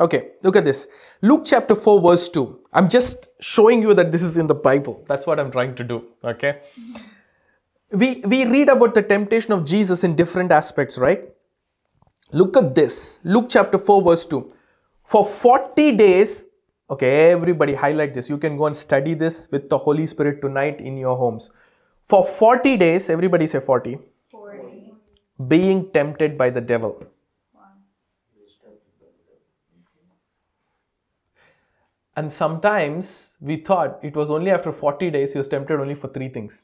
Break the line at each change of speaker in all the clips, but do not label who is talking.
Okay, look at this. Luke chapter 4, verse 2. I'm just showing you that this is in the Bible. That's what I'm trying to do. Okay. We, we read about the temptation of Jesus in different aspects, right? Look at this. Luke chapter 4, verse 2. For 40 days, okay, everybody highlight this. You can go and study this with the Holy Spirit tonight in your homes. For 40 days, everybody say 40,
40.
being tempted by the devil. And sometimes we thought it was only after 40 days he was tempted only for three things.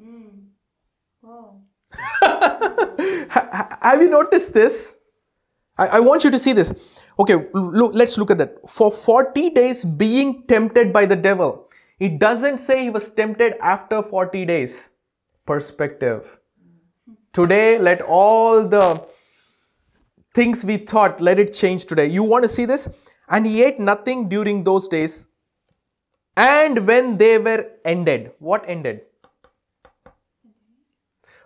Mm. Whoa.
Ha- ha- Have you noticed this? I, I want you to see this. Okay, look, let's look at that. For 40 days being tempted by the devil. It doesn't say he was tempted after 40 days. Perspective. Today, let all the things we thought, let it change today. You want to see this? And he ate nothing during those days. And when they were ended, what ended?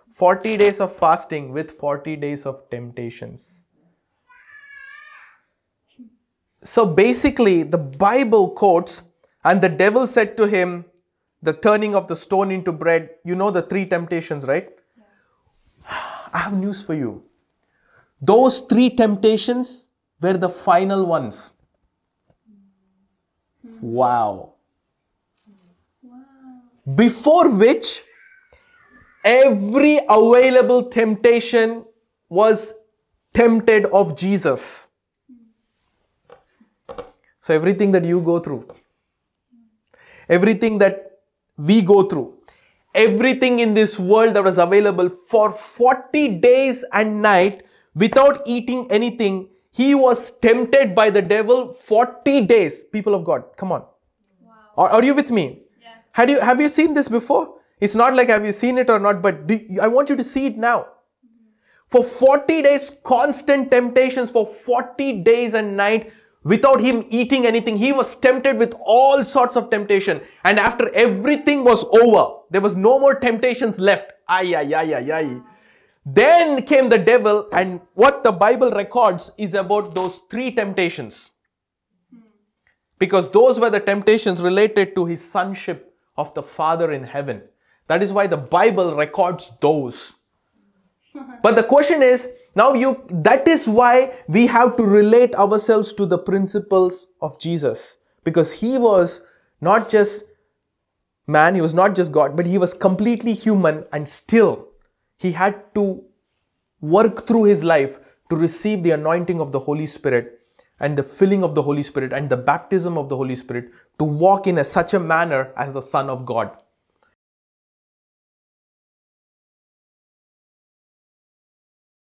40 days of fasting with 40 days of temptations. So basically, the Bible quotes, and the devil said to him, the turning of the stone into bread. You know the three temptations, right? I have news for you. Those three temptations were the final ones. Wow. Before which, every available temptation was tempted of Jesus. So, everything that you go through, everything that we go through, everything in this world that was available for 40 days and night without eating anything, he was tempted by the devil 40 days. People of God, come on. Are, are you with me?
Yes.
Had you have you seen this before? It's not like have you seen it or not, but do, I want you to see it now. Mm-hmm. For 40 days, constant temptations for 40 days and night without him eating anything. He was tempted with all sorts of temptation. And after everything was over, there was no more temptations left. Ay, ay, ay, ay, ay. Then came the devil, and what the Bible records is about those three temptations because those were the temptations related to his sonship of the Father in heaven. That is why the Bible records those. But the question is now you that is why we have to relate ourselves to the principles of Jesus because he was not just man, he was not just God, but he was completely human and still he had to work through his life to receive the anointing of the Holy Spirit and the filling of the Holy Spirit and the baptism of the Holy Spirit to walk in a, such a manner as the Son of God.